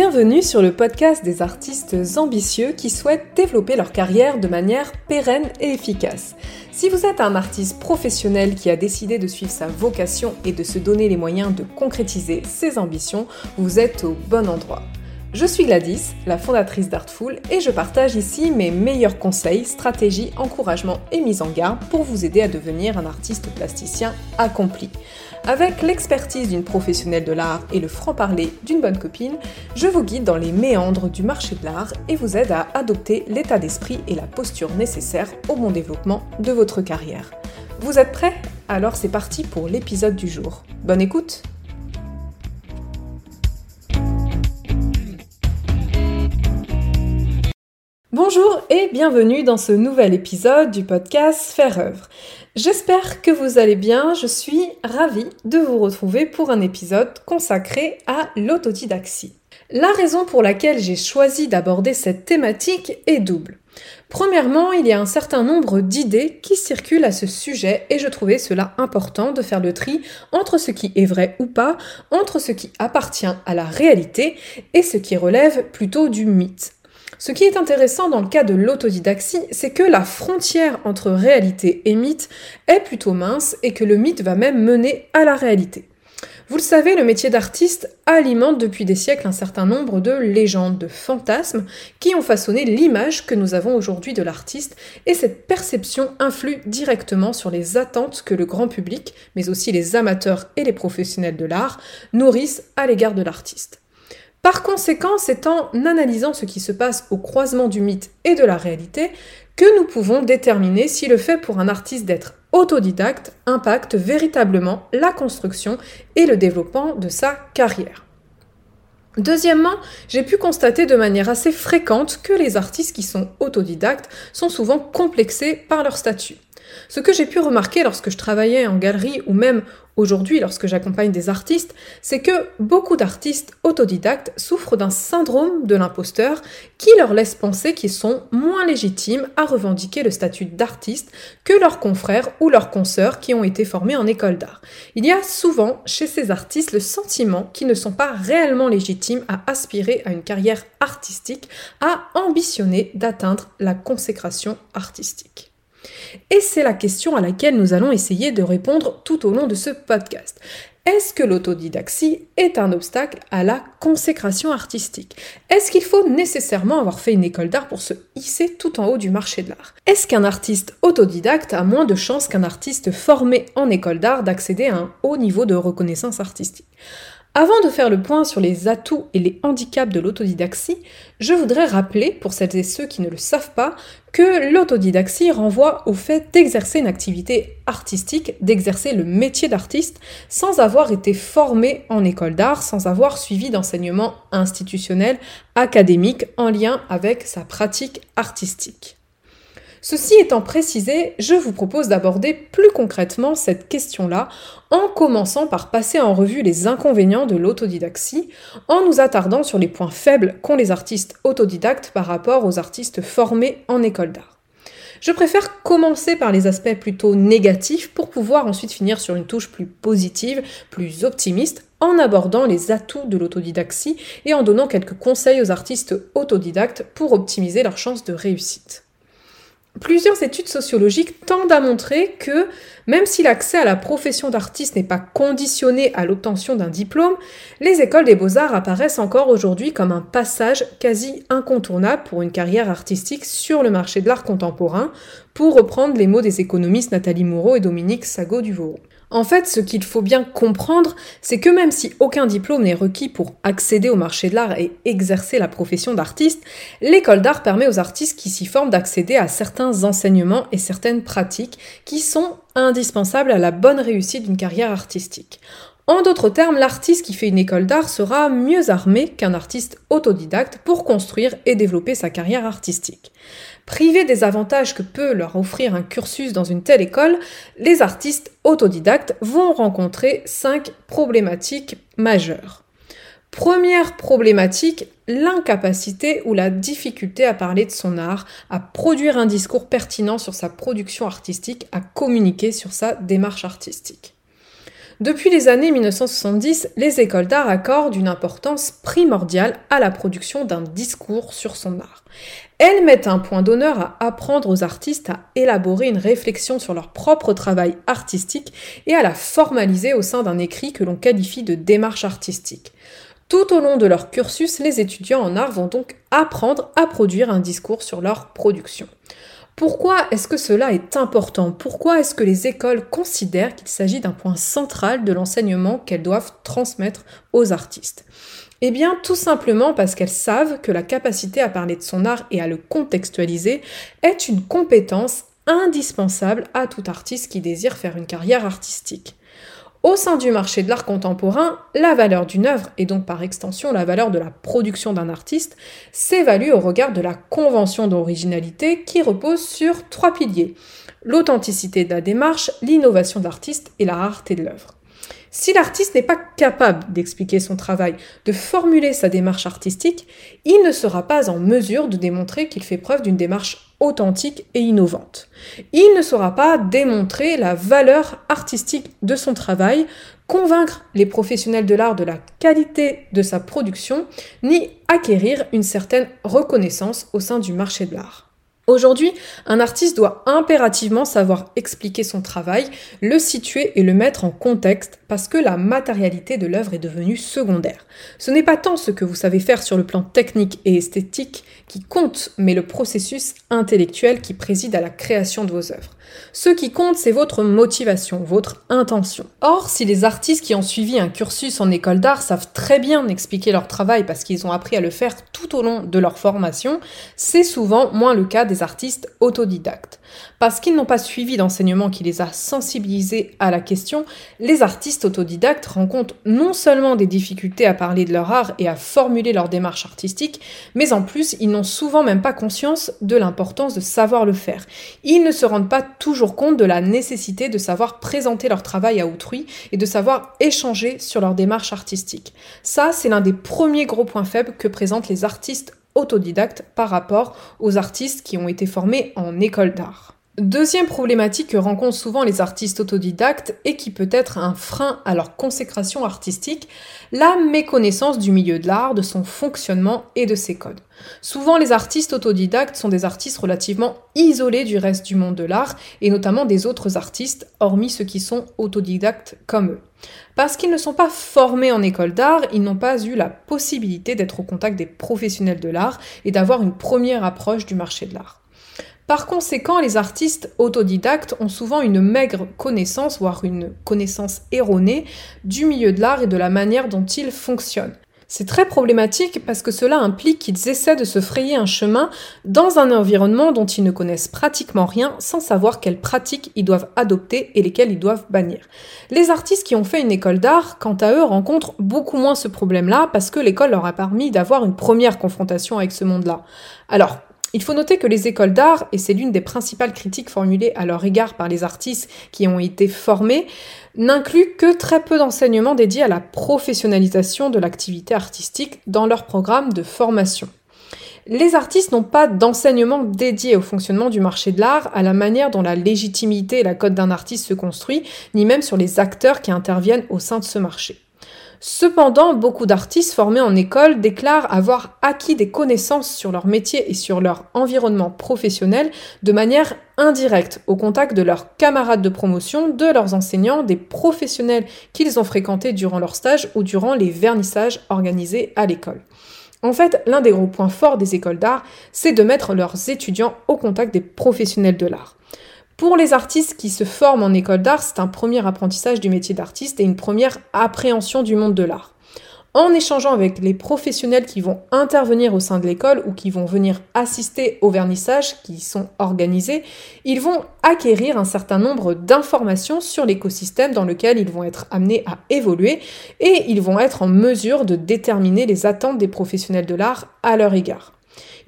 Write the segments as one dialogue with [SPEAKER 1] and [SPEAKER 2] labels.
[SPEAKER 1] Bienvenue sur le podcast des artistes ambitieux qui souhaitent développer leur carrière de manière pérenne et efficace. Si vous êtes un artiste professionnel qui a décidé de suivre sa vocation et de se donner les moyens de concrétiser ses ambitions, vous êtes au bon endroit. Je suis Gladys, la fondatrice d'Artful, et je partage ici mes meilleurs conseils, stratégies, encouragements et mises en garde pour vous aider à devenir un artiste plasticien accompli. Avec l'expertise d'une professionnelle de l'art et le franc-parler d'une bonne copine, je vous guide dans les méandres du marché de l'art et vous aide à adopter l'état d'esprit et la posture nécessaires au bon développement de votre carrière. Vous êtes prêts? Alors c'est parti pour l'épisode du jour. Bonne écoute Bonjour et bienvenue dans ce nouvel épisode du podcast Faire œuvre. J'espère que vous allez bien, je suis ravie de vous retrouver pour un épisode consacré à l'autodidaxie. La raison pour laquelle j'ai choisi d'aborder cette thématique est double. Premièrement, il y a un certain nombre d'idées qui circulent à ce sujet et je trouvais cela important de faire le tri entre ce qui est vrai ou pas, entre ce qui appartient à la réalité et ce qui relève plutôt du mythe. Ce qui est intéressant dans le cas de l'autodidaxie, c'est que la frontière entre réalité et mythe est plutôt mince et que le mythe va même mener à la réalité. Vous le savez, le métier d'artiste alimente depuis des siècles un certain nombre de légendes, de fantasmes qui ont façonné l'image que nous avons aujourd'hui de l'artiste et cette perception influe directement sur les attentes que le grand public, mais aussi les amateurs et les professionnels de l'art, nourrissent à l'égard de l'artiste. Par conséquent, c'est en analysant ce qui se passe au croisement du mythe et de la réalité que nous pouvons déterminer si le fait pour un artiste d'être autodidacte impacte véritablement la construction et le développement de sa carrière. Deuxièmement, j'ai pu constater de manière assez fréquente que les artistes qui sont autodidactes sont souvent complexés par leur statut. Ce que j'ai pu remarquer lorsque je travaillais en galerie ou même aujourd'hui lorsque j'accompagne des artistes, c'est que beaucoup d'artistes autodidactes souffrent d'un syndrome de l'imposteur qui leur laisse penser qu'ils sont moins légitimes à revendiquer le statut d'artiste que leurs confrères ou leurs consoeurs qui ont été formés en école d'art. Il y a souvent chez ces artistes le sentiment qu'ils ne sont pas réellement légitimes à aspirer à une carrière artistique, à ambitionner d'atteindre la consécration artistique. Et c'est la question à laquelle nous allons essayer de répondre tout au long de ce podcast. Est-ce que l'autodidaxie est un obstacle à la consécration artistique? Est-ce qu'il faut nécessairement avoir fait une école d'art pour se hisser tout en haut du marché de l'art? Est-ce qu'un artiste autodidacte a moins de chances qu'un artiste formé en école d'art d'accéder à un haut niveau de reconnaissance artistique? Avant de faire le point sur les atouts et les handicaps de l'autodidaxie, je voudrais rappeler, pour celles et ceux qui ne le savent pas, que l'autodidaxie renvoie au fait d'exercer une activité artistique, d'exercer le métier d'artiste, sans avoir été formé en école d'art, sans avoir suivi d'enseignement institutionnel, académique, en lien avec sa pratique artistique. Ceci étant précisé, je vous propose d'aborder plus concrètement cette question-là en commençant par passer en revue les inconvénients de l'autodidaxie, en nous attardant sur les points faibles qu'ont les artistes autodidactes par rapport aux artistes formés en école d'art. Je préfère commencer par les aspects plutôt négatifs pour pouvoir ensuite finir sur une touche plus positive, plus optimiste, en abordant les atouts de l'autodidaxie et en donnant quelques conseils aux artistes autodidactes pour optimiser leurs chances de réussite. Plusieurs études sociologiques tendent à montrer que même si l'accès à la profession d'artiste n'est pas conditionné à l'obtention d'un diplôme, les écoles des beaux-arts apparaissent encore aujourd'hui comme un passage quasi incontournable pour une carrière artistique sur le marché de l'art contemporain, pour reprendre les mots des économistes Nathalie Moreau et Dominique Sago-Duvauroux. En fait, ce qu'il faut bien comprendre, c'est que même si aucun diplôme n'est requis pour accéder au marché de l'art et exercer la profession d'artiste, l'école d'art permet aux artistes qui s'y forment d'accéder à certains enseignements et certaines pratiques qui sont indispensables à la bonne réussite d'une carrière artistique. En d'autres termes, l'artiste qui fait une école d'art sera mieux armé qu'un artiste autodidacte pour construire et développer sa carrière artistique. Privés des avantages que peut leur offrir un cursus dans une telle école, les artistes autodidactes vont rencontrer cinq problématiques majeures. Première problématique, l'incapacité ou la difficulté à parler de son art, à produire un discours pertinent sur sa production artistique, à communiquer sur sa démarche artistique. Depuis les années 1970, les écoles d'art accordent une importance primordiale à la production d'un discours sur son art. Elles mettent un point d'honneur à apprendre aux artistes à élaborer une réflexion sur leur propre travail artistique et à la formaliser au sein d'un écrit que l'on qualifie de démarche artistique. Tout au long de leur cursus, les étudiants en art vont donc apprendre à produire un discours sur leur production. Pourquoi est-ce que cela est important? Pourquoi est-ce que les écoles considèrent qu'il s'agit d'un point central de l'enseignement qu'elles doivent transmettre aux artistes? Eh bien, tout simplement parce qu'elles savent que la capacité à parler de son art et à le contextualiser est une compétence indispensable à tout artiste qui désire faire une carrière artistique. Au sein du marché de l'art contemporain, la valeur d'une œuvre, et donc par extension la valeur de la production d'un artiste, s'évalue au regard de la convention d'originalité qui repose sur trois piliers. L'authenticité de la démarche, l'innovation de l'artiste et la rareté de l'œuvre. Si l'artiste n'est pas capable d'expliquer son travail, de formuler sa démarche artistique, il ne sera pas en mesure de démontrer qu'il fait preuve d'une démarche authentique et innovante. Il ne saura pas démontrer la valeur artistique de son travail, convaincre les professionnels de l'art de la qualité de sa production, ni acquérir une certaine reconnaissance au sein du marché de l'art. Aujourd'hui, un artiste doit impérativement savoir expliquer son travail, le situer et le mettre en contexte parce que la matérialité de l'œuvre est devenue secondaire. Ce n'est pas tant ce que vous savez faire sur le plan technique et esthétique qui compte, mais le processus intellectuel qui préside à la création de vos œuvres. Ce qui compte, c'est votre motivation, votre intention. Or, si les artistes qui ont suivi un cursus en école d'art savent très bien expliquer leur travail parce qu'ils ont appris à le faire tout au long de leur formation, c'est souvent moins le cas des artistes autodidactes. Parce qu'ils n'ont pas suivi d'enseignement qui les a sensibilisés à la question, les artistes autodidactes rencontrent non seulement des difficultés à parler de leur art et à formuler leur démarche artistique, mais en plus, ils n'ont souvent même pas conscience de l'importance de savoir le faire. Ils ne se rendent pas toujours compte de la nécessité de savoir présenter leur travail à autrui et de savoir échanger sur leur démarche artistique. Ça, c'est l'un des premiers gros points faibles que présentent les artistes autodidactes par rapport aux artistes qui ont été formés en école d'art. Deuxième problématique que rencontrent souvent les artistes autodidactes et qui peut être un frein à leur consécration artistique, la méconnaissance du milieu de l'art, de son fonctionnement et de ses codes. Souvent les artistes autodidactes sont des artistes relativement isolés du reste du monde de l'art et notamment des autres artistes, hormis ceux qui sont autodidactes comme eux. Parce qu'ils ne sont pas formés en école d'art, ils n'ont pas eu la possibilité d'être au contact des professionnels de l'art et d'avoir une première approche du marché de l'art. Par conséquent, les artistes autodidactes ont souvent une maigre connaissance, voire une connaissance erronée, du milieu de l'art et de la manière dont il fonctionne. C'est très problématique parce que cela implique qu'ils essaient de se frayer un chemin dans un environnement dont ils ne connaissent pratiquement rien sans savoir quelles pratiques ils doivent adopter et lesquelles ils doivent bannir. Les artistes qui ont fait une école d'art, quant à eux, rencontrent beaucoup moins ce problème-là parce que l'école leur a permis d'avoir une première confrontation avec ce monde-là. Alors, il faut noter que les écoles d'art, et c'est l'une des principales critiques formulées à leur égard par les artistes qui ont été formés, n'incluent que très peu d'enseignements dédiés à la professionnalisation de l'activité artistique dans leur programme de formation. Les artistes n'ont pas d'enseignement dédié au fonctionnement du marché de l'art, à la manière dont la légitimité et la cote d'un artiste se construit, ni même sur les acteurs qui interviennent au sein de ce marché. Cependant, beaucoup d'artistes formés en école déclarent avoir acquis des connaissances sur leur métier et sur leur environnement professionnel de manière indirecte, au contact de leurs camarades de promotion, de leurs enseignants, des professionnels qu'ils ont fréquentés durant leur stage ou durant les vernissages organisés à l'école. En fait, l'un des gros points forts des écoles d'art, c'est de mettre leurs étudiants au contact des professionnels de l'art. Pour les artistes qui se forment en école d'art, c'est un premier apprentissage du métier d'artiste et une première appréhension du monde de l'art. En échangeant avec les professionnels qui vont intervenir au sein de l'école ou qui vont venir assister aux vernissages qui sont organisés, ils vont acquérir un certain nombre d'informations sur l'écosystème dans lequel ils vont être amenés à évoluer et ils vont être en mesure de déterminer les attentes des professionnels de l'art à leur égard.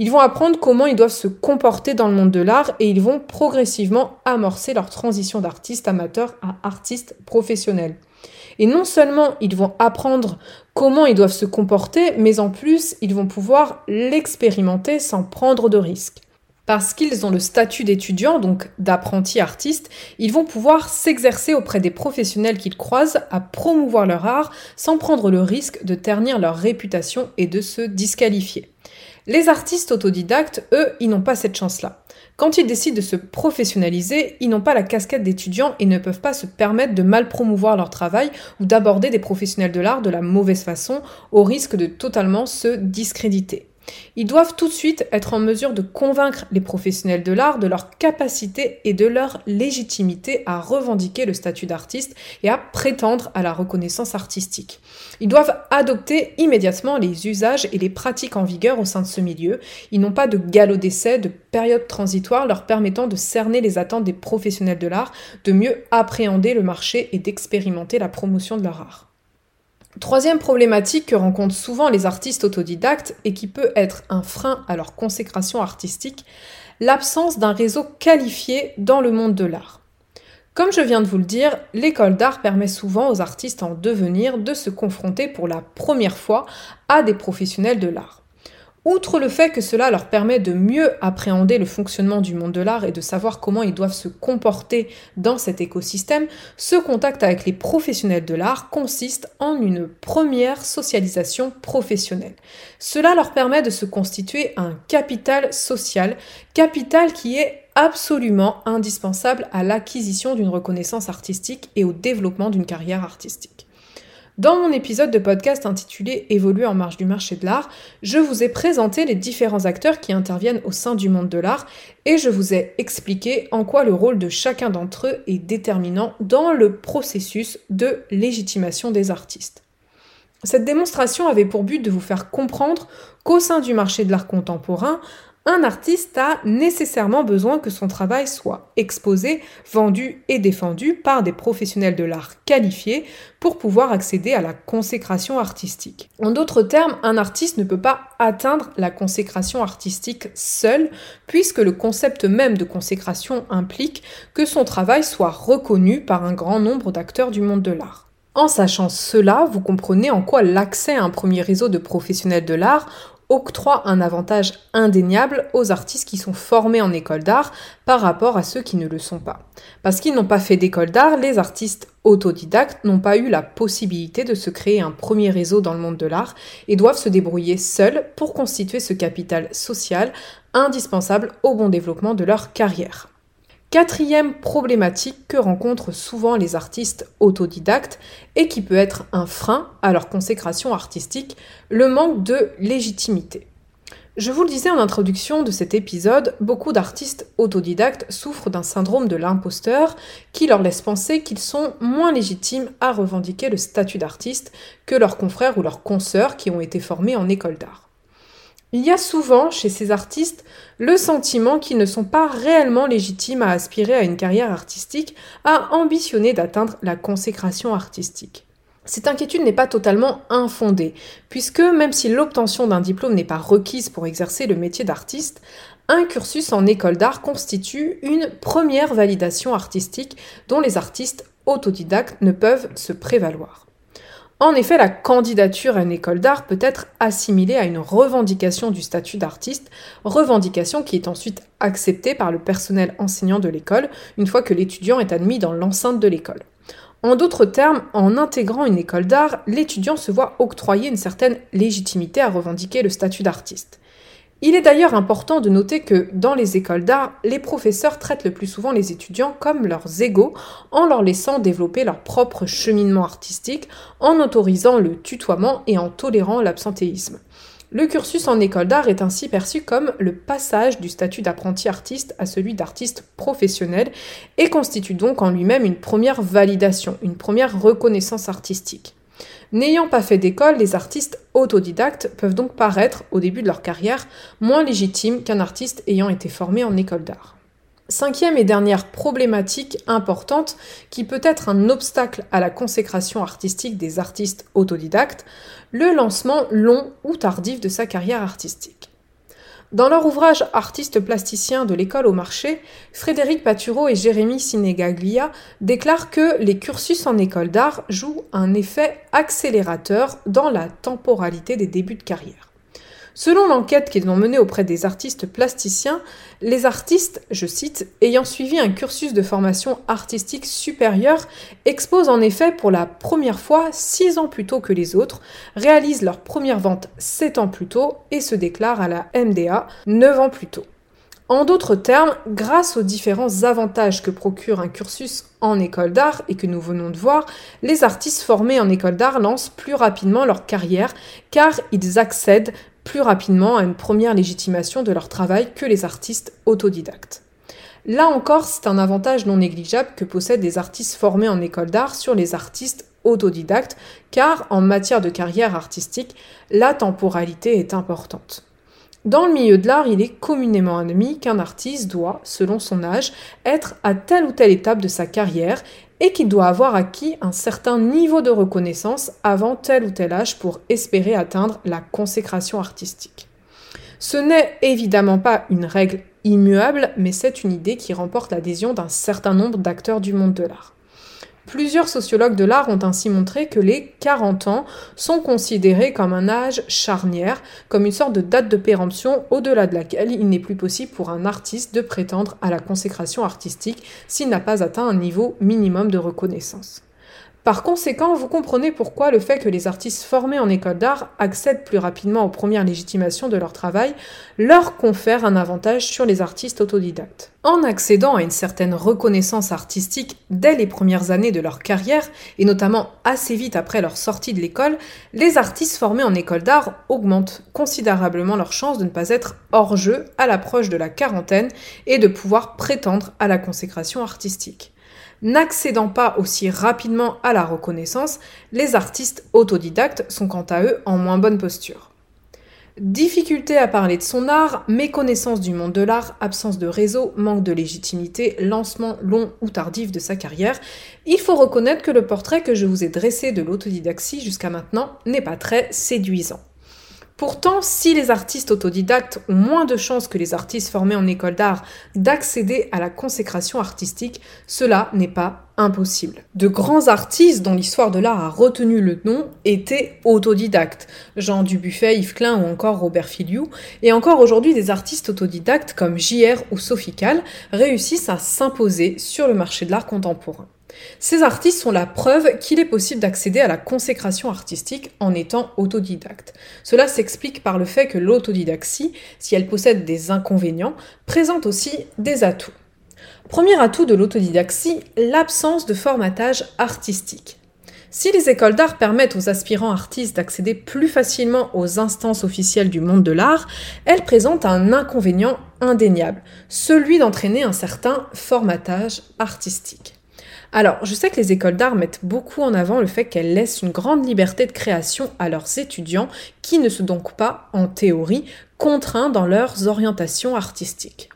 [SPEAKER 1] Ils vont apprendre comment ils doivent se comporter dans le monde de l'art et ils vont progressivement amorcer leur transition d'artiste amateur à artiste professionnel. Et non seulement ils vont apprendre comment ils doivent se comporter, mais en plus ils vont pouvoir l'expérimenter sans prendre de risques. Parce qu'ils ont le statut d'étudiant, donc d'apprenti artiste, ils vont pouvoir s'exercer auprès des professionnels qu'ils croisent à promouvoir leur art sans prendre le risque de ternir leur réputation et de se disqualifier. Les artistes autodidactes, eux, ils n'ont pas cette chance-là. Quand ils décident de se professionnaliser, ils n'ont pas la casquette d'étudiants et ne peuvent pas se permettre de mal promouvoir leur travail ou d'aborder des professionnels de l'art de la mauvaise façon au risque de totalement se discréditer. Ils doivent tout de suite être en mesure de convaincre les professionnels de l'art de leur capacité et de leur légitimité à revendiquer le statut d'artiste et à prétendre à la reconnaissance artistique. Ils doivent adopter immédiatement les usages et les pratiques en vigueur au sein de ce milieu. Ils n'ont pas de galop d'essai, de période transitoire leur permettant de cerner les attentes des professionnels de l'art, de mieux appréhender le marché et d'expérimenter la promotion de leur art. Troisième problématique que rencontrent souvent les artistes autodidactes et qui peut être un frein à leur consécration artistique, l'absence d'un réseau qualifié dans le monde de l'art. Comme je viens de vous le dire, l'école d'art permet souvent aux artistes en devenir de se confronter pour la première fois à des professionnels de l'art. Outre le fait que cela leur permet de mieux appréhender le fonctionnement du monde de l'art et de savoir comment ils doivent se comporter dans cet écosystème, ce contact avec les professionnels de l'art consiste en une première socialisation professionnelle. Cela leur permet de se constituer un capital social, capital qui est absolument indispensable à l'acquisition d'une reconnaissance artistique et au développement d'une carrière artistique. Dans mon épisode de podcast intitulé Évoluer en marge du marché de l'art, je vous ai présenté les différents acteurs qui interviennent au sein du monde de l'art et je vous ai expliqué en quoi le rôle de chacun d'entre eux est déterminant dans le processus de légitimation des artistes. Cette démonstration avait pour but de vous faire comprendre qu'au sein du marché de l'art contemporain, un artiste a nécessairement besoin que son travail soit exposé, vendu et défendu par des professionnels de l'art qualifiés pour pouvoir accéder à la consécration artistique. En d'autres termes, un artiste ne peut pas atteindre la consécration artistique seul, puisque le concept même de consécration implique que son travail soit reconnu par un grand nombre d'acteurs du monde de l'art. En sachant cela, vous comprenez en quoi l'accès à un premier réseau de professionnels de l'art octroie un avantage indéniable aux artistes qui sont formés en école d'art par rapport à ceux qui ne le sont pas. Parce qu'ils n'ont pas fait d'école d'art, les artistes autodidactes n'ont pas eu la possibilité de se créer un premier réseau dans le monde de l'art et doivent se débrouiller seuls pour constituer ce capital social indispensable au bon développement de leur carrière. Quatrième problématique que rencontrent souvent les artistes autodidactes et qui peut être un frein à leur consécration artistique, le manque de légitimité. Je vous le disais en introduction de cet épisode, beaucoup d'artistes autodidactes souffrent d'un syndrome de l'imposteur qui leur laisse penser qu'ils sont moins légitimes à revendiquer le statut d'artiste que leurs confrères ou leurs consoeurs qui ont été formés en école d'art. Il y a souvent chez ces artistes le sentiment qu'ils ne sont pas réellement légitimes à aspirer à une carrière artistique, à ambitionner d'atteindre la consécration artistique. Cette inquiétude n'est pas totalement infondée, puisque même si l'obtention d'un diplôme n'est pas requise pour exercer le métier d'artiste, un cursus en école d'art constitue une première validation artistique dont les artistes autodidactes ne peuvent se prévaloir. En effet, la candidature à une école d'art peut être assimilée à une revendication du statut d'artiste, revendication qui est ensuite acceptée par le personnel enseignant de l'école une fois que l'étudiant est admis dans l'enceinte de l'école. En d'autres termes, en intégrant une école d'art, l'étudiant se voit octroyer une certaine légitimité à revendiquer le statut d'artiste. Il est d'ailleurs important de noter que dans les écoles d'art, les professeurs traitent le plus souvent les étudiants comme leurs égaux en leur laissant développer leur propre cheminement artistique, en autorisant le tutoiement et en tolérant l'absentéisme. Le cursus en école d'art est ainsi perçu comme le passage du statut d'apprenti artiste à celui d'artiste professionnel et constitue donc en lui-même une première validation, une première reconnaissance artistique. N'ayant pas fait d'école, les artistes autodidactes peuvent donc paraître, au début de leur carrière, moins légitimes qu'un artiste ayant été formé en école d'art. Cinquième et dernière problématique importante qui peut être un obstacle à la consécration artistique des artistes autodidactes, le lancement long ou tardif de sa carrière artistique. Dans leur ouvrage Artistes plasticiens de l'école au marché, Frédéric Patureau et Jérémy Sinegaglia déclarent que les cursus en école d'art jouent un effet accélérateur dans la temporalité des débuts de carrière. Selon l'enquête qu'ils ont menée auprès des artistes plasticiens, les artistes, je cite, ayant suivi un cursus de formation artistique supérieure, exposent en effet pour la première fois six ans plus tôt que les autres, réalisent leur première vente sept ans plus tôt et se déclarent à la MDA neuf ans plus tôt. En d'autres termes, grâce aux différents avantages que procure un cursus en école d'art et que nous venons de voir, les artistes formés en école d'art lancent plus rapidement leur carrière car ils accèdent plus rapidement à une première légitimation de leur travail que les artistes autodidactes. Là encore, c'est un avantage non négligeable que possèdent les artistes formés en école d'art sur les artistes autodidactes, car en matière de carrière artistique, la temporalité est importante. Dans le milieu de l'art, il est communément admis qu'un artiste doit, selon son âge, être à telle ou telle étape de sa carrière et qu'il doit avoir acquis un certain niveau de reconnaissance avant tel ou tel âge pour espérer atteindre la consécration artistique. Ce n'est évidemment pas une règle immuable, mais c'est une idée qui remporte l'adhésion d'un certain nombre d'acteurs du monde de l'art. Plusieurs sociologues de l'art ont ainsi montré que les 40 ans sont considérés comme un âge charnière, comme une sorte de date de péremption au-delà de laquelle il n'est plus possible pour un artiste de prétendre à la consécration artistique s'il n'a pas atteint un niveau minimum de reconnaissance. Par conséquent, vous comprenez pourquoi le fait que les artistes formés en école d'art accèdent plus rapidement aux premières légitimations de leur travail leur confère un avantage sur les artistes autodidactes. En accédant à une certaine reconnaissance artistique dès les premières années de leur carrière, et notamment assez vite après leur sortie de l'école, les artistes formés en école d'art augmentent considérablement leurs chances de ne pas être hors jeu à l'approche de la quarantaine et de pouvoir prétendre à la consécration artistique. N'accédant pas aussi rapidement à la reconnaissance, les artistes autodidactes sont quant à eux en moins bonne posture. Difficulté à parler de son art, méconnaissance du monde de l'art, absence de réseau, manque de légitimité, lancement long ou tardif de sa carrière, il faut reconnaître que le portrait que je vous ai dressé de l'autodidaxie jusqu'à maintenant n'est pas très séduisant. Pourtant, si les artistes autodidactes ont moins de chances que les artistes formés en école d'art d'accéder à la consécration artistique, cela n'est pas impossible. De grands artistes dont l'histoire de l'art a retenu le nom étaient autodidactes, Jean Dubuffet, Yves Klein ou encore Robert Filiou, et encore aujourd'hui des artistes autodidactes comme JR ou Sophie Calle réussissent à s'imposer sur le marché de l'art contemporain. Ces artistes sont la preuve qu'il est possible d'accéder à la consécration artistique en étant autodidacte. Cela s'explique par le fait que l'autodidaxie, si elle possède des inconvénients, présente aussi des atouts. Premier atout de l'autodidaxie, l'absence de formatage artistique. Si les écoles d'art permettent aux aspirants artistes d'accéder plus facilement aux instances officielles du monde de l'art, elles présentent un inconvénient indéniable, celui d'entraîner un certain formatage artistique. Alors, je sais que les écoles d'art mettent beaucoup en avant le fait qu'elles laissent une grande liberté de création à leurs étudiants qui ne sont donc pas, en théorie, contraints dans leurs orientations artistiques.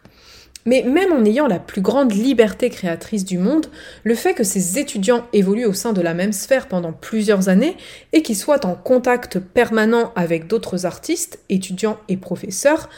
[SPEAKER 1] Mais même en ayant la plus grande liberté créatrice du monde, le fait que ces étudiants évoluent au sein de la même sphère pendant plusieurs années et qu'ils soient en contact permanent avec d'autres artistes, étudiants et professeurs,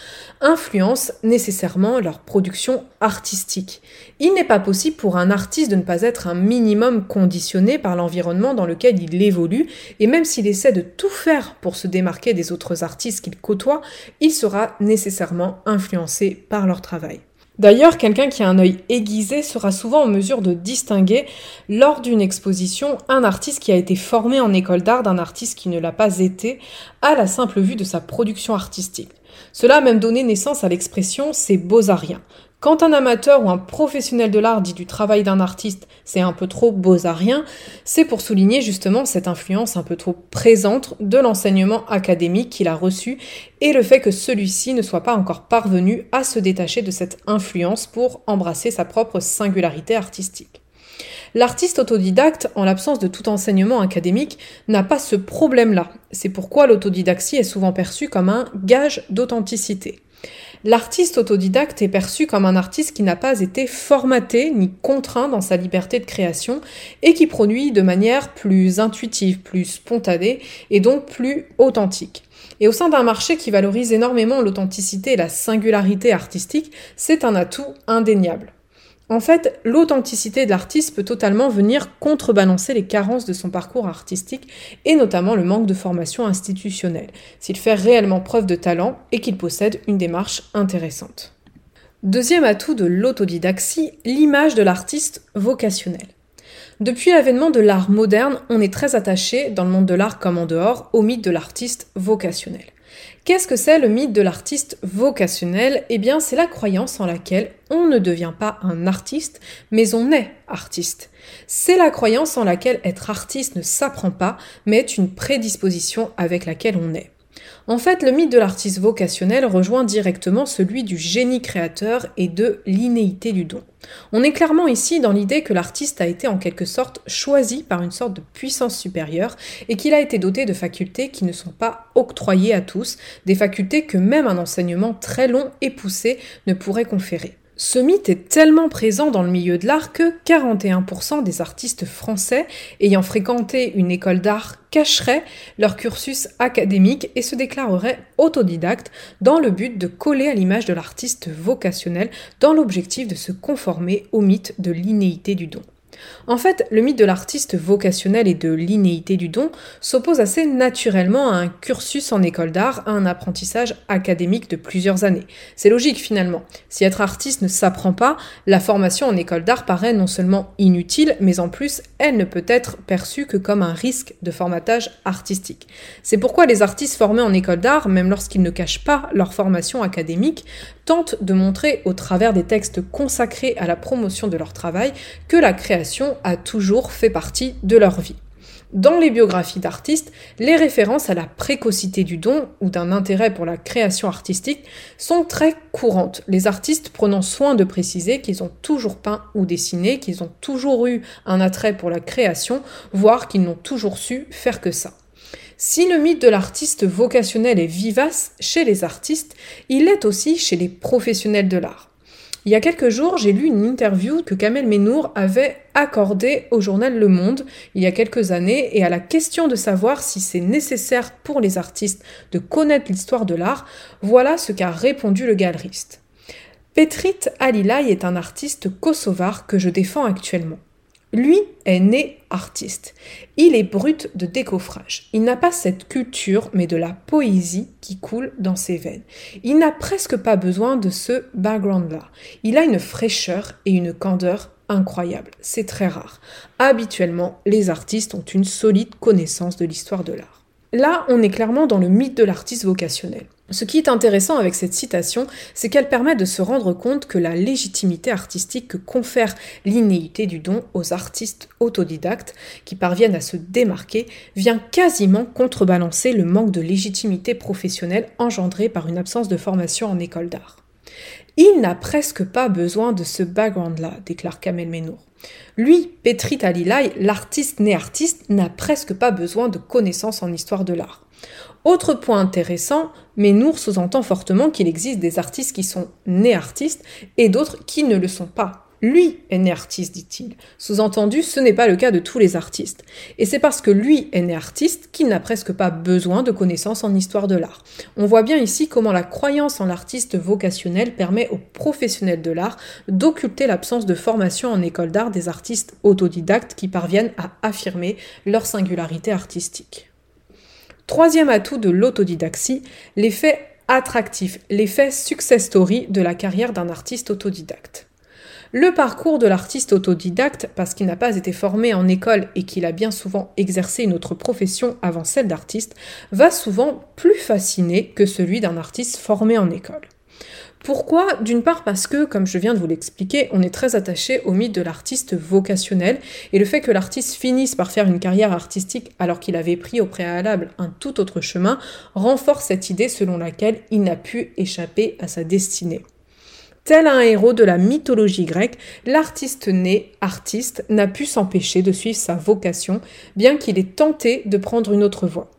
[SPEAKER 1] influence nécessairement leur production artistique. Il n'est pas possible pour un artiste de ne pas être un minimum conditionné par l'environnement dans lequel il évolue, et même s'il essaie de tout faire pour se démarquer des autres artistes qu'il côtoie, il sera nécessairement influencé par leur travail. D'ailleurs, quelqu'un qui a un œil aiguisé sera souvent en mesure de distinguer lors d'une exposition un artiste qui a été formé en école d'art d'un artiste qui ne l'a pas été à la simple vue de sa production artistique. Cela a même donné naissance à l'expression c'est beaux-ariens. Quand un amateur ou un professionnel de l'art dit du travail d'un artiste c'est un peu trop beaux-arien, c'est pour souligner justement cette influence un peu trop présente de l'enseignement académique qu'il a reçu et le fait que celui-ci ne soit pas encore parvenu à se détacher de cette influence pour embrasser sa propre singularité artistique. L'artiste autodidacte, en l'absence de tout enseignement académique, n'a pas ce problème-là. C'est pourquoi l'autodidaxie est souvent perçue comme un gage d'authenticité. L'artiste autodidacte est perçu comme un artiste qui n'a pas été formaté ni contraint dans sa liberté de création et qui produit de manière plus intuitive, plus spontanée et donc plus authentique. Et au sein d'un marché qui valorise énormément l'authenticité et la singularité artistique, c'est un atout indéniable. En fait, l'authenticité de l'artiste peut totalement venir contrebalancer les carences de son parcours artistique et notamment le manque de formation institutionnelle, s'il fait réellement preuve de talent et qu'il possède une démarche intéressante. Deuxième atout de l'autodidaxie, l'image de l'artiste vocationnel. Depuis l'avènement de l'art moderne, on est très attaché, dans le monde de l'art comme en dehors, au mythe de l'artiste vocationnel. Qu'est-ce que c'est le mythe de l'artiste vocationnel? Eh bien, c'est la croyance en laquelle on ne devient pas un artiste, mais on est artiste. C'est la croyance en laquelle être artiste ne s'apprend pas, mais est une prédisposition avec laquelle on est. En fait, le mythe de l'artiste vocationnel rejoint directement celui du génie créateur et de l'innéité du don. On est clairement ici dans l'idée que l'artiste a été en quelque sorte choisi par une sorte de puissance supérieure et qu'il a été doté de facultés qui ne sont pas octroyées à tous, des facultés que même un enseignement très long et poussé ne pourrait conférer. Ce mythe est tellement présent dans le milieu de l'art que 41% des artistes français ayant fréquenté une école d'art cacheraient leur cursus académique et se déclareraient autodidactes dans le but de coller à l'image de l'artiste vocationnel dans l'objectif de se conformer au mythe de l'innéité du don. En fait, le mythe de l'artiste vocationnel et de l'innéité du don s'oppose assez naturellement à un cursus en école d'art, à un apprentissage académique de plusieurs années. C'est logique finalement. Si être artiste ne s'apprend pas, la formation en école d'art paraît non seulement inutile, mais en plus, elle ne peut être perçue que comme un risque de formatage artistique. C'est pourquoi les artistes formés en école d'art, même lorsqu'ils ne cachent pas leur formation académique, tentent de montrer au travers des textes consacrés à la promotion de leur travail que la création a toujours fait partie de leur vie. Dans les biographies d'artistes, les références à la précocité du don ou d'un intérêt pour la création artistique sont très courantes, les artistes prenant soin de préciser qu'ils ont toujours peint ou dessiné, qu'ils ont toujours eu un attrait pour la création, voire qu'ils n'ont toujours su faire que ça. Si le mythe de l'artiste vocationnel est vivace chez les artistes, il l'est aussi chez les professionnels de l'art. Il y a quelques jours, j'ai lu une interview que Kamel Menour avait accordée au journal Le Monde il y a quelques années et à la question de savoir si c'est nécessaire pour les artistes de connaître l'histoire de l'art, voilà ce qu'a répondu le galeriste. Petrit Alilay est un artiste kosovar que je défends actuellement. Lui est né artiste. Il est brut de décoffrage. Il n'a pas cette culture, mais de la poésie qui coule dans ses veines. Il n'a presque pas besoin de ce background-là. Il a une fraîcheur et une candeur incroyables. C'est très rare. Habituellement, les artistes ont une solide connaissance de l'histoire de l'art. Là, on est clairement dans le mythe de l'artiste vocationnel. Ce qui est intéressant avec cette citation, c'est qu'elle permet de se rendre compte que la légitimité artistique que confère l'innéité du don aux artistes autodidactes qui parviennent à se démarquer vient quasiment contrebalancer le manque de légitimité professionnelle engendré par une absence de formation en école d'art. Il n'a presque pas besoin de ce background-là, déclare Kamel Menour. Lui, Petrit Alilay, l'artiste né artiste, n'a presque pas besoin de connaissances en histoire de l'art. Autre point intéressant, Menour sous-entend fortement qu'il existe des artistes qui sont nés artistes et d'autres qui ne le sont pas. Lui est né artiste, dit-il. Sous-entendu, ce n'est pas le cas de tous les artistes. Et c'est parce que lui est né artiste qu'il n'a presque pas besoin de connaissances en histoire de l'art. On voit bien ici comment la croyance en l'artiste vocationnel permet aux professionnels de l'art d'occulter l'absence de formation en école d'art des artistes autodidactes qui parviennent à affirmer leur singularité artistique. Troisième atout de l'autodidaxie, l'effet attractif, l'effet success story de la carrière d'un artiste autodidacte. Le parcours de l'artiste autodidacte, parce qu'il n'a pas été formé en école et qu'il a bien souvent exercé une autre profession avant celle d'artiste, va souvent plus fasciner que celui d'un artiste formé en école. Pourquoi? D'une part parce que, comme je viens de vous l'expliquer, on est très attaché au mythe de l'artiste vocationnel et le fait que l'artiste finisse par faire une carrière artistique alors qu'il avait pris au préalable un tout autre chemin renforce cette idée selon laquelle il n'a pu échapper à sa destinée. Tel un héros de la mythologie grecque, l'artiste né, artiste, n'a pu s'empêcher de suivre sa vocation, bien qu'il ait tenté de prendre une autre voie.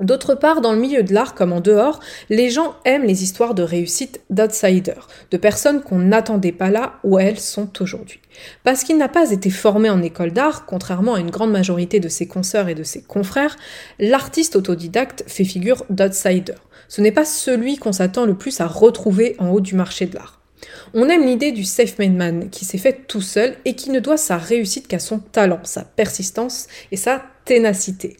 [SPEAKER 1] D'autre part, dans le milieu de l'art comme en dehors, les gens aiment les histoires de réussite d'outsiders, de personnes qu'on n'attendait pas là où elles sont aujourd'hui. Parce qu'il n'a pas été formé en école d'art, contrairement à une grande majorité de ses consoeurs et de ses confrères, l'artiste autodidacte fait figure d'outsider. Ce n'est pas celui qu'on s'attend le plus à retrouver en haut du marché de l'art. On aime l'idée du self-made man qui s'est fait tout seul et qui ne doit sa réussite qu'à son talent, sa persistance et sa ténacité.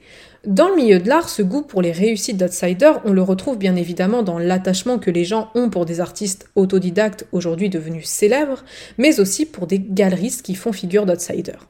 [SPEAKER 1] Dans le milieu de l'art, ce goût pour les réussites d'outsiders, on le retrouve bien évidemment dans l'attachement que les gens ont pour des artistes autodidactes aujourd'hui devenus célèbres, mais aussi pour des galeristes qui font figure d'outsiders.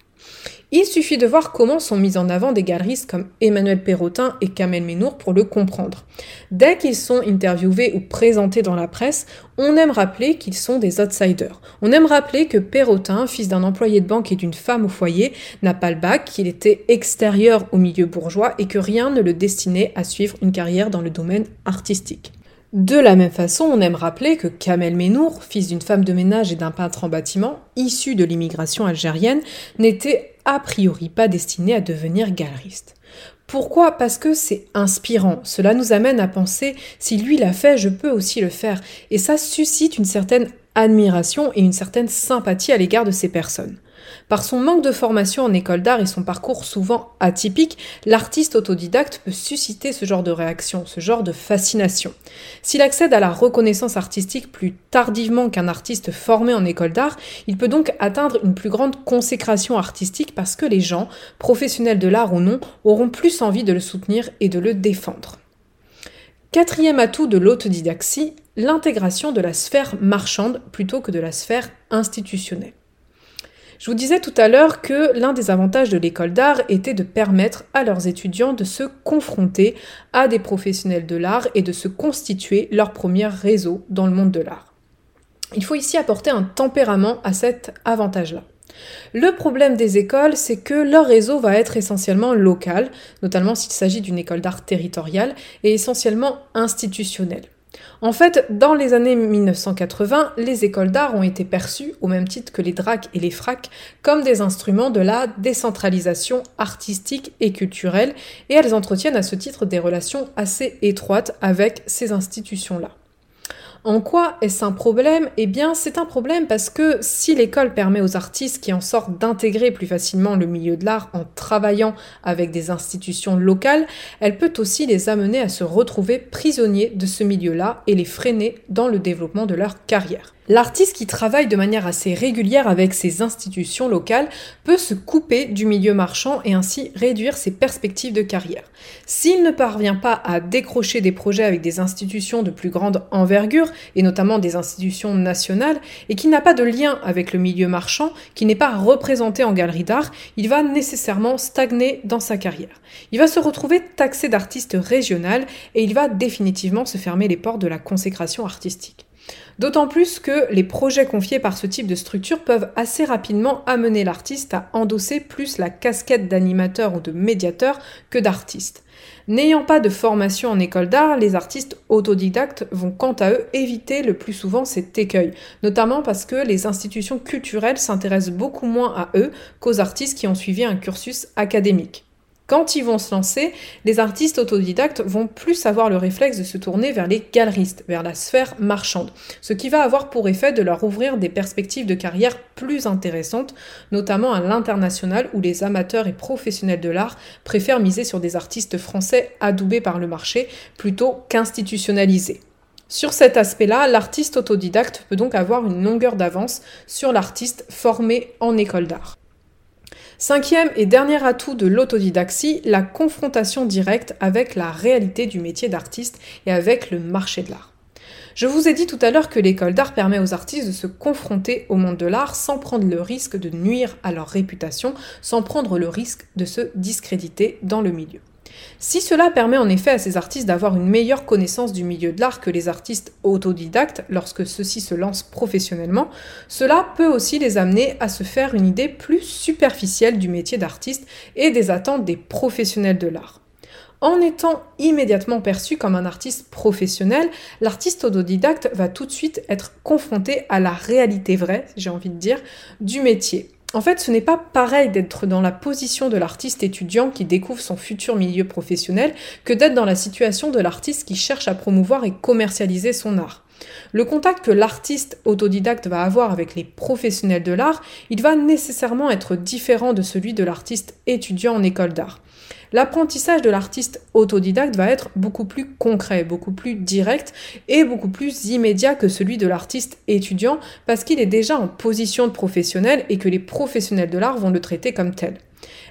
[SPEAKER 1] Il suffit de voir comment sont mis en avant des galeristes comme Emmanuel Perrotin et Kamel Menour pour le comprendre. Dès qu'ils sont interviewés ou présentés dans la presse, on aime rappeler qu'ils sont des outsiders. On aime rappeler que Perrotin, fils d'un employé de banque et d'une femme au foyer, n'a pas le bac, qu'il était extérieur au milieu bourgeois et que rien ne le destinait à suivre une carrière dans le domaine artistique. De la même façon, on aime rappeler que Kamel Menour, fils d'une femme de ménage et d'un peintre en bâtiment, issu de l'immigration algérienne, n'était a priori pas destiné à devenir galeriste. Pourquoi? Parce que c'est inspirant. Cela nous amène à penser si lui l'a fait, je peux aussi le faire. Et ça suscite une certaine admiration et une certaine sympathie à l'égard de ces personnes. Par son manque de formation en école d'art et son parcours souvent atypique, l'artiste autodidacte peut susciter ce genre de réaction, ce genre de fascination. S'il accède à la reconnaissance artistique plus tardivement qu'un artiste formé en école d'art, il peut donc atteindre une plus grande consécration artistique parce que les gens, professionnels de l'art ou non, auront plus envie de le soutenir et de le défendre. Quatrième atout de l'autodidaxie, l'intégration de la sphère marchande plutôt que de la sphère institutionnelle. Je vous disais tout à l'heure que l'un des avantages de l'école d'art était de permettre à leurs étudiants de se confronter à des professionnels de l'art et de se constituer leur premier réseau dans le monde de l'art. Il faut ici apporter un tempérament à cet avantage-là. Le problème des écoles, c'est que leur réseau va être essentiellement local, notamment s'il s'agit d'une école d'art territoriale, et essentiellement institutionnel. En fait, dans les années 1980, les écoles d'art ont été perçues, au même titre que les DRAC et les FRAC, comme des instruments de la décentralisation artistique et culturelle, et elles entretiennent à ce titre des relations assez étroites avec ces institutions-là. En quoi est-ce un problème? Eh bien, c'est un problème parce que si l'école permet aux artistes qui en sortent d'intégrer plus facilement le milieu de l'art en travaillant avec des institutions locales, elle peut aussi les amener à se retrouver prisonniers de ce milieu-là et les freiner dans le développement de leur carrière. L'artiste qui travaille de manière assez régulière avec ses institutions locales peut se couper du milieu marchand et ainsi réduire ses perspectives de carrière. S'il ne parvient pas à décrocher des projets avec des institutions de plus grande envergure, et notamment des institutions nationales, et qui n'a pas de lien avec le milieu marchand, qui n'est pas représenté en galerie d'art, il va nécessairement stagner dans sa carrière. Il va se retrouver taxé d'artiste régional et il va définitivement se fermer les portes de la consécration artistique. D'autant plus que les projets confiés par ce type de structure peuvent assez rapidement amener l'artiste à endosser plus la casquette d'animateur ou de médiateur que d'artiste. N'ayant pas de formation en école d'art, les artistes autodidactes vont quant à eux éviter le plus souvent cet écueil, notamment parce que les institutions culturelles s'intéressent beaucoup moins à eux qu'aux artistes qui ont suivi un cursus académique. Quand ils vont se lancer, les artistes autodidactes vont plus avoir le réflexe de se tourner vers les galeristes, vers la sphère marchande, ce qui va avoir pour effet de leur ouvrir des perspectives de carrière plus intéressantes, notamment à l'international où les amateurs et professionnels de l'art préfèrent miser sur des artistes français adoubés par le marché plutôt qu'institutionnalisés. Sur cet aspect-là, l'artiste autodidacte peut donc avoir une longueur d'avance sur l'artiste formé en école d'art. Cinquième et dernier atout de l'autodidaxie, la confrontation directe avec la réalité du métier d'artiste et avec le marché de l'art. Je vous ai dit tout à l'heure que l'école d'art permet aux artistes de se confronter au monde de l'art sans prendre le risque de nuire à leur réputation, sans prendre le risque de se discréditer dans le milieu. Si cela permet en effet à ces artistes d'avoir une meilleure connaissance du milieu de l'art que les artistes autodidactes lorsque ceux-ci se lancent professionnellement, cela peut aussi les amener à se faire une idée plus superficielle du métier d'artiste et des attentes des professionnels de l'art. En étant immédiatement perçu comme un artiste professionnel, l'artiste autodidacte va tout de suite être confronté à la réalité vraie, j'ai envie de dire, du métier. En fait, ce n'est pas pareil d'être dans la position de l'artiste étudiant qui découvre son futur milieu professionnel que d'être dans la situation de l'artiste qui cherche à promouvoir et commercialiser son art. Le contact que l'artiste autodidacte va avoir avec les professionnels de l'art, il va nécessairement être différent de celui de l'artiste étudiant en école d'art. L'apprentissage de l'artiste autodidacte va être beaucoup plus concret, beaucoup plus direct et beaucoup plus immédiat que celui de l'artiste étudiant parce qu'il est déjà en position de professionnel et que les professionnels de l'art vont le traiter comme tel.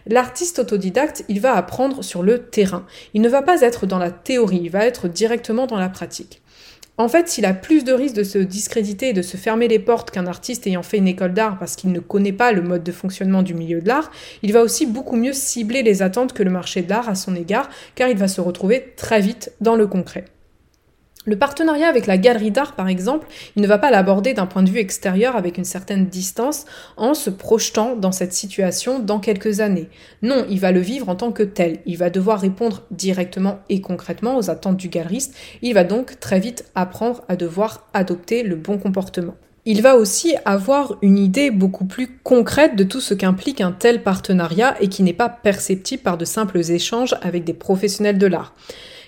[SPEAKER 1] L'artiste autodidacte, il va apprendre sur le terrain. Il ne va pas être dans la théorie, il va être directement dans la pratique. En fait, s'il a plus de risques de se discréditer et de se fermer les portes qu'un artiste ayant fait une école d'art parce qu'il ne connaît pas le mode de fonctionnement du milieu de l'art, il va aussi beaucoup mieux cibler les attentes que le marché de l'art à son égard, car il va se retrouver très vite dans le concret. Le partenariat avec la galerie d'art, par exemple, il ne va pas l'aborder d'un point de vue extérieur avec une certaine distance en se projetant dans cette situation dans quelques années. Non, il va le vivre en tant que tel. Il va devoir répondre directement et concrètement aux attentes du galeriste. Il va donc très vite apprendre à devoir adopter le bon comportement. Il va aussi avoir une idée beaucoup plus concrète de tout ce qu'implique un tel partenariat et qui n'est pas perceptible par de simples échanges avec des professionnels de l'art.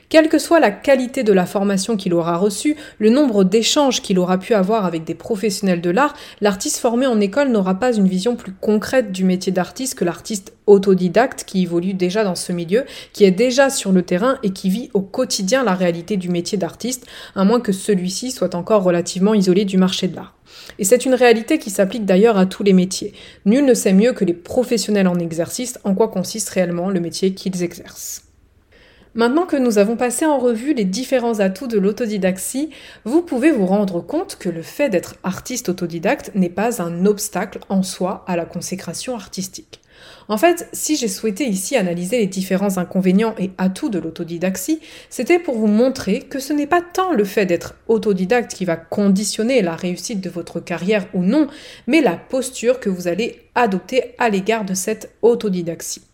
[SPEAKER 1] Quelle que soit la qualité de la formation qu'il aura reçue, le nombre d'échanges qu'il aura pu avoir avec des professionnels de l'art, l'artiste formé en école n'aura pas une vision plus concrète du métier d'artiste que l'artiste autodidacte qui évolue déjà dans ce milieu, qui est déjà sur le terrain et qui vit au quotidien la réalité du métier d'artiste, à moins que celui-ci soit encore relativement isolé du marché de l'art. Et c'est une réalité qui s'applique d'ailleurs à tous les métiers. Nul ne sait mieux que les professionnels en exercice en quoi consiste réellement le métier qu'ils exercent. Maintenant que nous avons passé en revue les différents atouts de l'autodidaxie, vous pouvez vous rendre compte que le fait d'être artiste autodidacte n'est pas un obstacle en soi à la consécration artistique. En fait, si j'ai souhaité ici analyser les différents inconvénients et atouts de l'autodidaxie, c'était pour vous montrer que ce n'est pas tant le fait d'être autodidacte qui va conditionner la réussite de votre carrière ou non, mais la posture que vous allez adopter à l'égard de cette autodidaxie.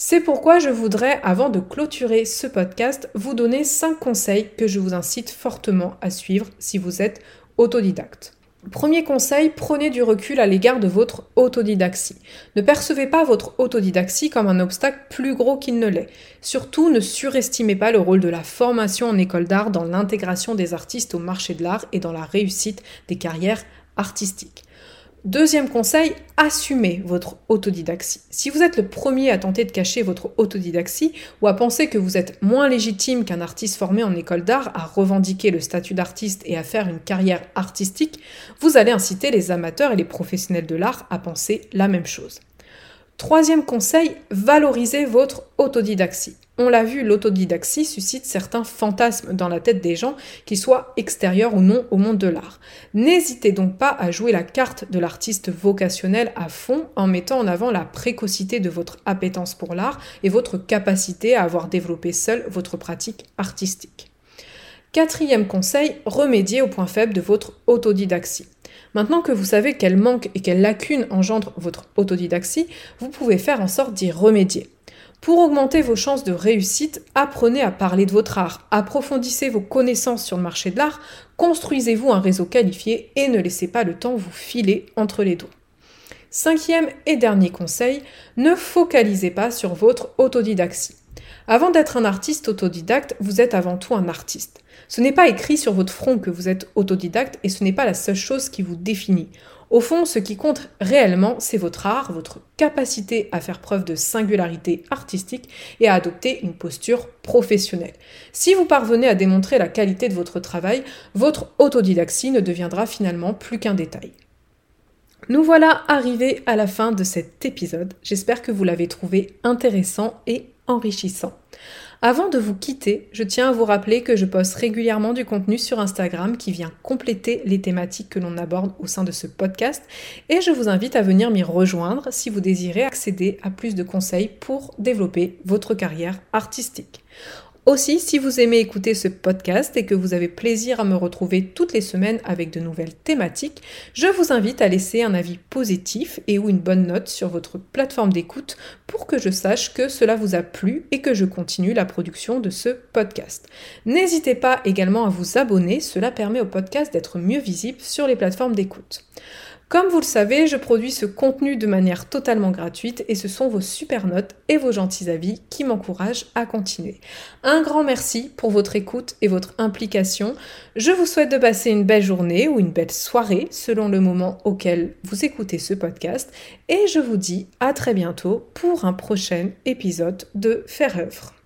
[SPEAKER 1] C'est pourquoi je voudrais, avant de clôturer ce podcast, vous donner 5 conseils que je vous incite fortement à suivre si vous êtes autodidacte. Premier conseil, prenez du recul à l'égard de votre autodidaxie. Ne percevez pas votre autodidaxie comme un obstacle plus gros qu'il ne l'est. Surtout, ne surestimez pas le rôle de la formation en école d'art dans l'intégration des artistes au marché de l'art et dans la réussite des carrières artistiques. Deuxième conseil, assumez votre autodidaxie. Si vous êtes le premier à tenter de cacher votre autodidaxie ou à penser que vous êtes moins légitime qu'un artiste formé en école d'art à revendiquer le statut d'artiste et à faire une carrière artistique, vous allez inciter les amateurs et les professionnels de l'art à penser la même chose. Troisième conseil, valorisez votre autodidaxie. On l'a vu, l'autodidaxie suscite certains fantasmes dans la tête des gens, qu'ils soient extérieurs ou non au monde de l'art. N'hésitez donc pas à jouer la carte de l'artiste vocationnel à fond en mettant en avant la précocité de votre appétence pour l'art et votre capacité à avoir développé seul votre pratique artistique. Quatrième conseil, remédiez au point faible de votre autodidaxie. Maintenant que vous savez quel manque et quelle lacune engendre votre autodidaxie, vous pouvez faire en sorte d'y remédier. Pour augmenter vos chances de réussite, apprenez à parler de votre art, approfondissez vos connaissances sur le marché de l'art, construisez-vous un réseau qualifié et ne laissez pas le temps vous filer entre les doigts. Cinquième et dernier conseil, ne focalisez pas sur votre autodidaxie. Avant d'être un artiste autodidacte, vous êtes avant tout un artiste. Ce n'est pas écrit sur votre front que vous êtes autodidacte et ce n'est pas la seule chose qui vous définit. Au fond, ce qui compte réellement, c'est votre art, votre capacité à faire preuve de singularité artistique et à adopter une posture professionnelle. Si vous parvenez à démontrer la qualité de votre travail, votre autodidaxie ne deviendra finalement plus qu'un détail. Nous voilà arrivés à la fin de cet épisode. J'espère que vous l'avez trouvé intéressant et enrichissant. Avant de vous quitter, je tiens à vous rappeler que je poste régulièrement du contenu sur Instagram qui vient compléter les thématiques que l'on aborde au sein de ce podcast et je vous invite à venir m'y rejoindre si vous désirez accéder à plus de conseils pour développer votre carrière artistique. Aussi, si vous aimez écouter ce podcast et que vous avez plaisir à me retrouver toutes les semaines avec de nouvelles thématiques, je vous invite à laisser un avis positif et ou une bonne note sur votre plateforme d'écoute pour que je sache que cela vous a plu et que je continue la production de ce podcast. N'hésitez pas également à vous abonner, cela permet au podcast d'être mieux visible sur les plateformes d'écoute. Comme vous le savez, je produis ce contenu de manière totalement gratuite et ce sont vos super notes et vos gentils avis qui m'encouragent à continuer. Un grand merci pour votre écoute et votre implication. Je vous souhaite de passer une belle journée ou une belle soirée selon le moment auquel vous écoutez ce podcast et je vous dis à très bientôt pour un prochain épisode de Faire œuvre.